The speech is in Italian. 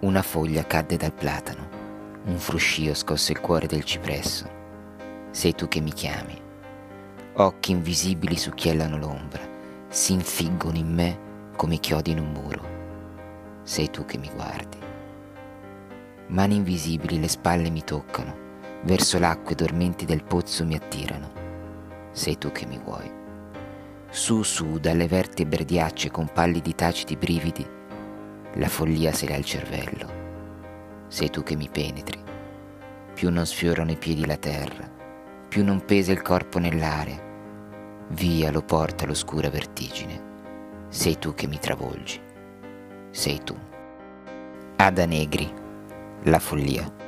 Una foglia cadde dal platano, un fruscio scosse il cuore del cipresso. Sei tu che mi chiami. Occhi invisibili succhiellano l'ombra, si infiggono in me come chiodi in un muro. Sei tu che mi guardi. Mani invisibili le spalle mi toccano, verso l'acque dormenti del pozzo mi attirano. Sei tu che mi vuoi. Su su dalle vertebre diacce con pallidi taciti brividi la follia se l'ha il cervello. Sei tu che mi penetri. Più non sfiorano i piedi la terra, più non pesa il corpo nell'aria. Via lo porta l'oscura vertigine. Sei tu che mi travolgi. Sei tu. Ada Negri, la follia.